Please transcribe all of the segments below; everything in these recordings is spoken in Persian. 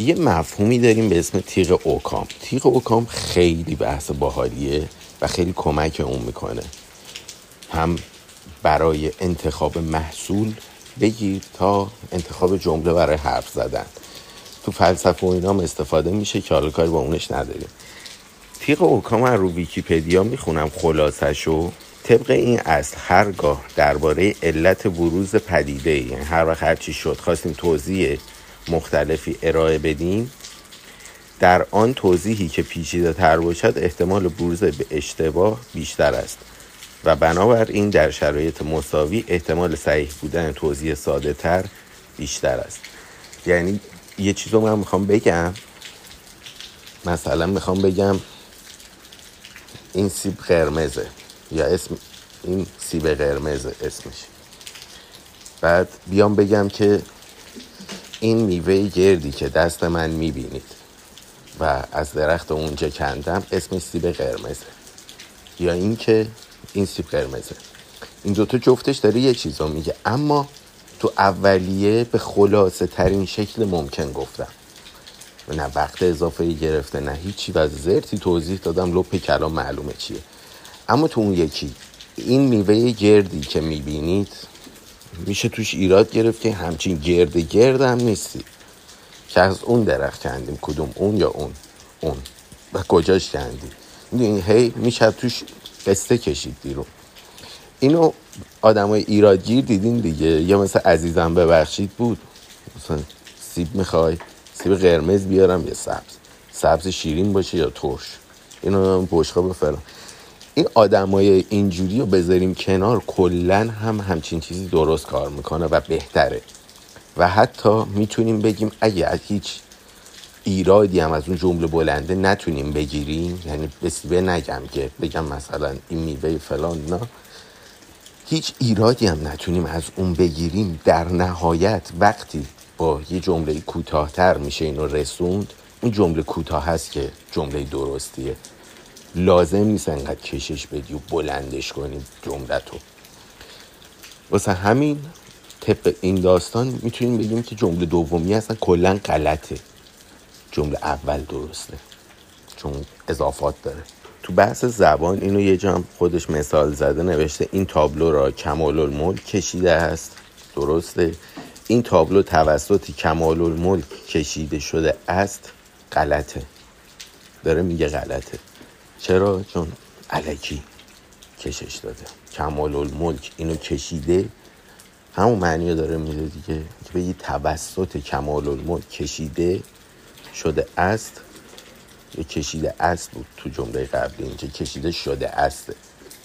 یه مفهومی داریم به اسم تیغ اوکام. تیغ اوکام خیلی بحث باحالیه و خیلی کمک اون می‌کنه. هم برای انتخاب محصول بگیر تا انتخاب جمله برای حرف زدن. تو فلسفه و اینام استفاده میشه که حالا کاری با اونش نداریم. تیغ اوکام رو ویکیپدیا می‌خونم خلاصشو طبق این اصل هرگاه درباره علت بروز پدیده یعنی هر وقت هر چی شد خواستیم توضیح مختلفی ارائه بدیم در آن توضیحی که پیچیده تر باشد احتمال بروز به اشتباه بیشتر است. و بنابراین در شرایط مساوی احتمال صحیح بودن توضیح ساده تر بیشتر است. یعنی یه چیز رو من می‌خوام بگم. مثلا می‌خوام بگم این سیب قرمزه یا اسم این سیب قرمزه اسمش. بعد بیام بگم که این میوه گردی که دست من می‌بینید و از درخت اونجا کندم اسم سیب قرمزه. یا اینکه این سیب قرمزه. این دوتا جفتش داره یه چیز رو میگه. اما تو اولیه به خلاصه ترین شکل ممکن گفتم. نه وقت اضافه گرفته نه هیچی و زرتی توضیح دادم لپ کلام معلومه چیه. اما تو اون یکی این میوه گردی که می‌بینید میشه توش ایراد گرفت که همچین گرد گرد هم نیستی. که از اون درخت کندیم کدوم اون یا اون؟ اون. و کجاش کندیم این هی میشه توش قصه کشید بیرون. اینو آدمای ایرادگیر دیدین دیگه. یا مثل عزیزم ببخشید بود. مثلا سیب می‌خوای؟ سیب قرمز بیارم یا سبز؟ سبز شیرین باشه یا ترش؟ اینو بشقاب فلان این آدمای اینجوری رو بذاریم کنار کلا هم همچین چیزی درست کار می‌کنه و بهتره. و حتی می‌تونیم بگیم اگه از هیچ ایرادی هم از اون جمله بلنده نتونیم بگیریم یعنی به نگم که بگم مثلا این میوه فلان نه. هیچ ایرادی هم نتونیم از اون بگیریم. در نهایت وقتی با یه جمله کوتاهتر میشه اینو رسوند اون جمله کوتاه هست که جمله درستیه. لازم نیست انقدر کشش بدی و بلندش کنی جملتو واسه همین طبق این داستان می‌تونیم بگیم که جمله دومی اصلا کلا غلطه. جمله اول درسته چون اضافات داره. تو بحث زبان اینو یه جام خودش مثال زده نوشته این تابلو را کمال الملک کشیده است. درسته. این تابلو توسط کمال الملک کشیده شده است. غلطه. داره میگه غلطه. چرا؟ چون علکی کشش داده. کمال الملک اینو کشیده. همون معنی داره میده دیگه. که بگی توسط کمال الملک کشیده شده است. یه کشیده است بود تو جمله قبلی. اینجا کشیده شده است.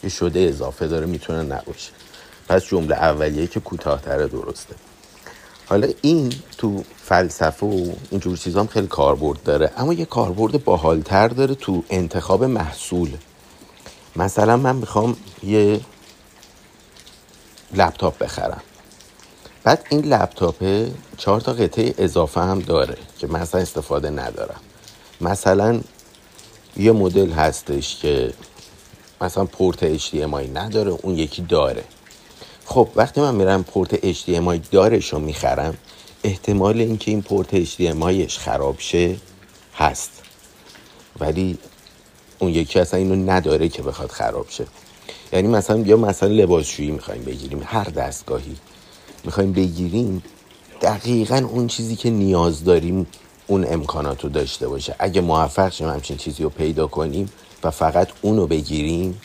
یه شده اضافه داره می‌تونه نباشه. پس جمله اولیه که کوتاهتر درسته. حالا این تو فلسفه و اینجور چیزا هم خیلی کاربرد داره. اما یه کاربرد باحالتر داره تو انتخاب محصول. مثلا من می‌خوام یه لپتاپ بخرم. بعد این لپتاپ چهار تا قطعه اضافه هم داره که مثلا استفاده ندارم. مثلا یه مدل هستش که مثلا پورت HDMI نداره اون یکی داره. خب وقتی من میرم پورت HDMI دارش رو می‌خرم احتمال اینکه این پورت HDMIش خراب شه هست. ولی اون یکی اصلا اینو نداره که بخواد خراب شه. یعنی مثلا یا مثلا لباسشویی می‌خوایم بگیریم هر دستگاهی می‌خوایم بگیریم دقیقا اون چیزی که نیاز داریم اون امکانات رو داشته باشه. اگه موفق شیم همچین چیزی رو پیدا کنیم و فقط اونو بگیریم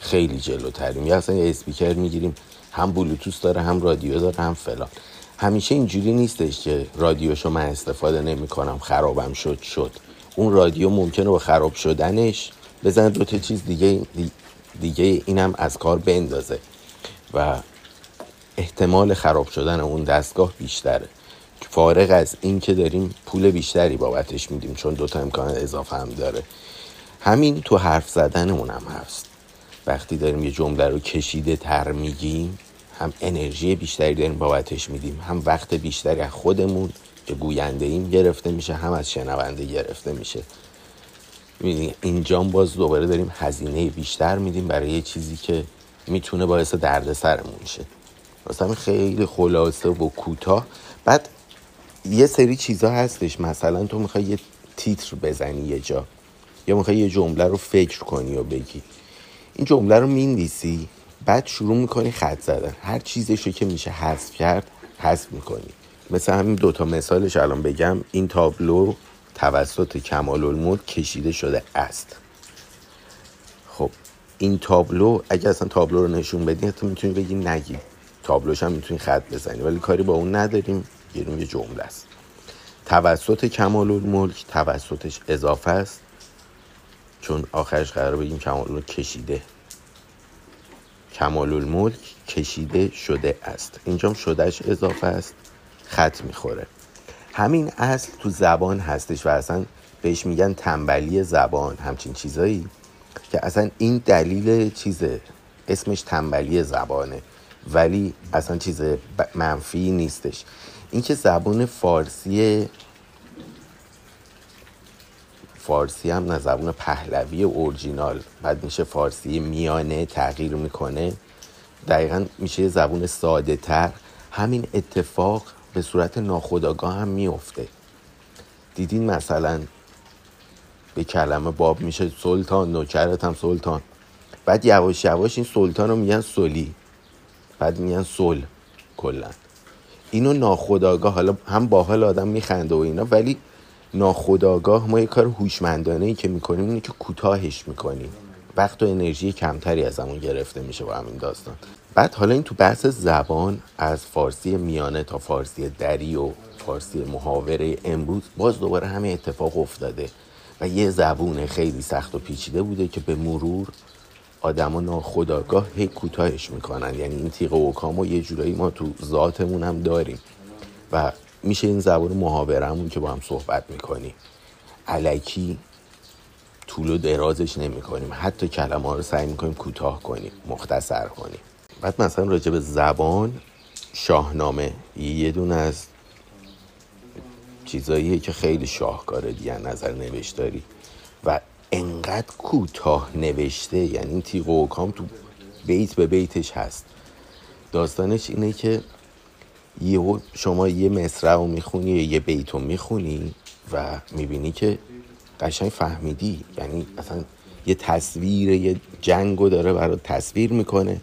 خیلی جلوتریم. یا اصلا یه اسپیکر می‌گیریم هم بلوتوس داره هم رادیو داره هم فلان. همیشه اینجوری نیستش که رادیوشو من استفاده نمی کنم خرابم شد شد. اون رادیو ممکنه با خراب شدنش بزنه دو تا چیز دیگه دیگه اینم از کار بندازه. و احتمال خراب شدن اون دستگاه بیشتره. فارغ از این که داریم پول بیشتری بابتش میدیم چون دوتا امکان اضافه هم داره. همین تو حرف زدنمون هم هست. وقتی داریم یه جمله رو کشیده تر میگیم هم انرژی بیشتری داریم بابتش میدیم هم وقت بیشتری از خودمون که گوینده ایم گرفته میشه هم از شنونده گرفته میشه. اینجا باز دوباره داریم هزینه بیشتر میدیم برای یه چیزی که می‌تونه باعث درد سرمون شه. مثلا خیلی خلاصه و کوتاه. بعد یه سری چیزا هستش. مثلا تو می‌خوای یه تیتر بزنی یه جا یا می‌خوای یه جمله رو فکر کنی و بگی. این جمله رو میندیسی بعد شروع می‌کنی خط زدن. هر چیزشو که میشه حذف کرد حذف می‌کنی. مثل همین دوتا مثالش الان بگم. این تابلو توسط کمال الملک کشیده شده است. خب این تابلو اگه اصلا تابلو رو نشون بدی حتی می‌تونی بگی نگی. تابلوش هم می‌تونی خط بزنی ولی کاری با اون نداریم. یه جمله است. توسط کمال الملک توسطش اضافه است. چون آخرش قرار بگیم الملک کشیده. کمال الملک کشیده شده است. اینجا شدهش اضافه است. خط می‌خوره. همین اصل تو زبان هستش و اصلا بهش میگن تنبلی زبان. همچین چیزایی که اصلا این دلیل چیزه. اسمش تنبلی زبانه. ولی اصلا چیز منفی نیستش. اینکه زبان فارسی فارسی هم نه زبان پهلوی اورجینال. بعد میشه فارسی میانه تغییر می‌کنه. دقیقا میشه زبون ساده تر همین اتفاق به صورت ناخودآگاه هم میفته. دیدین مثلا به کلمه باب میشه سلطان نوکرت هم سلطان. بعد یواش یواش این سلطان رو میگن سلی. بعد میگن سل کلا. اینو ناخودآگاه حالا هم باحال آدم میخنده و اینا ولی ناخودآگاه ما یه کار هوشمندانه ای که می‌کنیم اینه که کوتاهش می‌کنیم. وقت و انرژی کمتری از همون گرفته میشه با همین داستان. بعد حالا این تو بحث زبان از فارسی میانه تا فارسی دری و فارسی محاوره امروز باز دوباره همه اتفاق افتاده و یه زبون خیلی سخت و پیچیده بوده که به مرور آدما ناخداگاه هی کوتاهش می‌کنن. یعنی این تیغ و یه جورایی ما تو ذاتمون هم داریم. و میشه این زبان محاورمون که با هم صحبت می‌کنیم. علکی طول و درازش نمی کنیم حتی کلمه ها رو سعی می‌کنیم کوتاه کنیم مختصر کنیم. بعد مثلا راجع به زبان شاهنامه یه دونه از چیزاییه که خیلی شاهکاره دیگه نظر نوشتاری. و انقدر کوتاه نوشته یعنی تیغ و کام تو بیت به بیتش هست. داستانش اینه که یه شما یه مصرع رو می‌خونی یه بیت رو می‌خونی و می‌بینی که قشنگ فهمیدی. یعنی اصلا یه تصویر یه جنگ رو داره برای تصویر می‌کنه.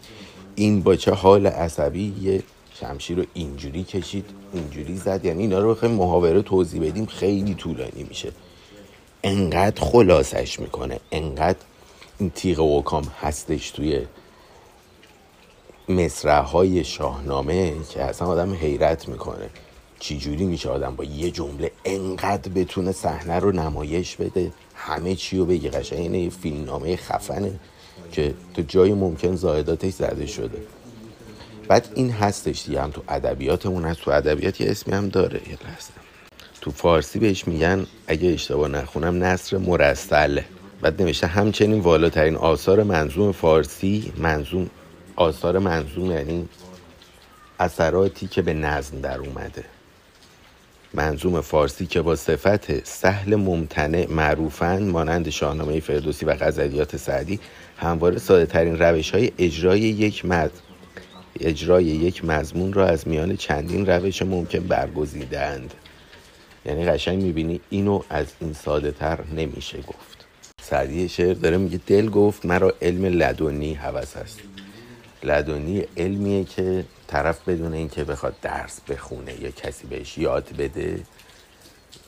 این با چه حال عصبی؟ یه شمشیر رو اینجوری کشید اینجوری زد. یعنی اینا رو خیلی محاوره توضیح بدیم خیلی طولانی میشه. انقدر خلاصش می‌کنه انقدر این تیغ وکام هستش توی مصرع های شاهنامه که اصلا آدم حیرت می‌کنه. چجوری میشه آدم با یه جمله انقدر بتونه صحنه رو نمایش بده؟ همه چی رو بگی قشنگ اینه فیلمنامه خفنه که تو جای ممکن زایداتش زده شده. بعد این هستش دیگه هم تو ادبیاتمون هست. تو ادبیات یه اسمی هم داره یه لحظه. تو فارسی بهش میگن اگه اشتباه نخونم نصر مرسل. بعد نوشته همچنین والاترین آثار منظوم فارسی منظوم آثار منظوم یعنی اثراتی که به نظم در اومده. منظوم فارسی که با صفت سهل ممتنع معروفن مانند شاهنامه فردوسی و غزلیات سعدی همواره ساده ترین روش های اجرای یک مد اجرای یک مضمون را از میان چندین روش ممکن برگزیدند یعنی قشنگ می‌بینی اینو از این ساده تر نمیشه گفت. سعدی شعر داره میگه دل گفت مرا علم لدنی هوس است. لدنی علمیه که طرف بدون اینکه بخواد درس بخونه یا کسی بهش یاد بده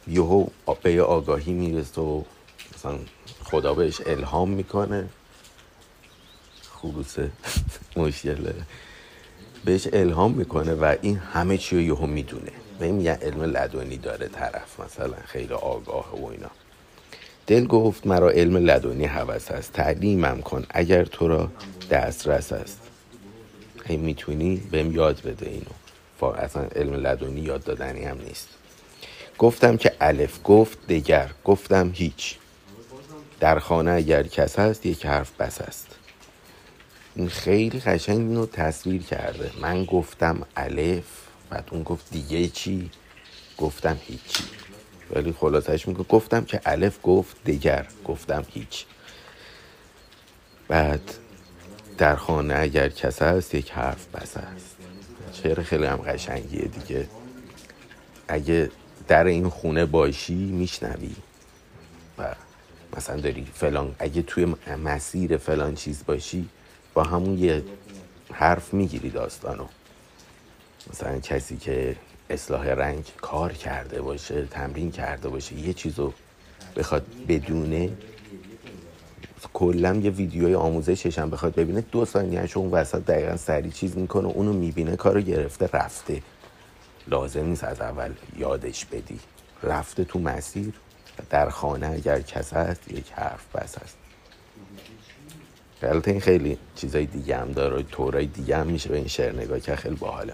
یهو به آگاهی می‌رسه و مثلا خدا بهش الهام می‌کنه. خروس مشکله بهش الهام می‌کنه و این همه چی رو یهو می‌دونه. و این میگن علم لدنی داره طرف مثلا خیلی آگاه و اینا. دل گفت مرا علم لدنی هوس است تعلیمم کن اگر تو را دسترس است. هی می‌تونی بهم یاد بده اینو. اصلا علم لدنی یاد دادنی هم نیست. گفتم که الف گفت دگر گفتم هیچ. در خانه اگر کس هست یک حرف بس است. این خیلی قشنگ اینو تصویر کرده. من گفتم الف بعد اون گفت دیگه چی؟ گفتم هیچی ولی خلاصش میگه گفتم که الف گفت دگر گفتم هیچ. بعد در خانه اگر کس هست یک حرف بس است. شعر خیلی هم قشنگیه دیگه. اگه در این خونه باشی میشنوی. و مثلا داری فلان اگه توی مسیر فلان چیز باشی با همون یه حرف می‌گیری داستانو. مثلا کسی که اصلاح رنگ کار کرده باشه تمرین کرده باشه یه چیزو بخواد بدونه کلا یه ویدیوی آموزشش هم بخواد ببینه دو ثانیهش اون وسط دقیقا سری چیز می‌کنه اونو می‌بینه کارو گرفته رفته. لازم نیست از اول یادش بدی. رفته تو مسیر در خانه اگر کس هست یک حرف بس هست. البته این خیلی چیزای دیگه هم داره طورای دیگه هم میشه به این شعر نگاه که خیلی باحاله.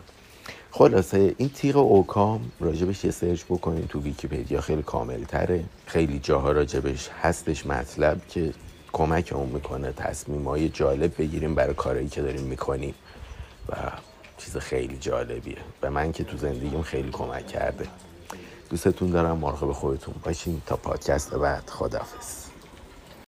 خلاصه این تیغ اوکام راجبش یه search بکنین تو ویکیپدیا خیلی کامل تره خیلی جاها راجبش هستش مطلب که کمکمون می‌کنه تصمیم های جالب بگیریم برای کارهایی که داریم می‌کنیم. و چیز خیلی جالبیه. به من که تو زندگیم خیلی کمک کرده. دوستتون دارم. مراقب خودتون باشین. تا پادکست بعد. خدافز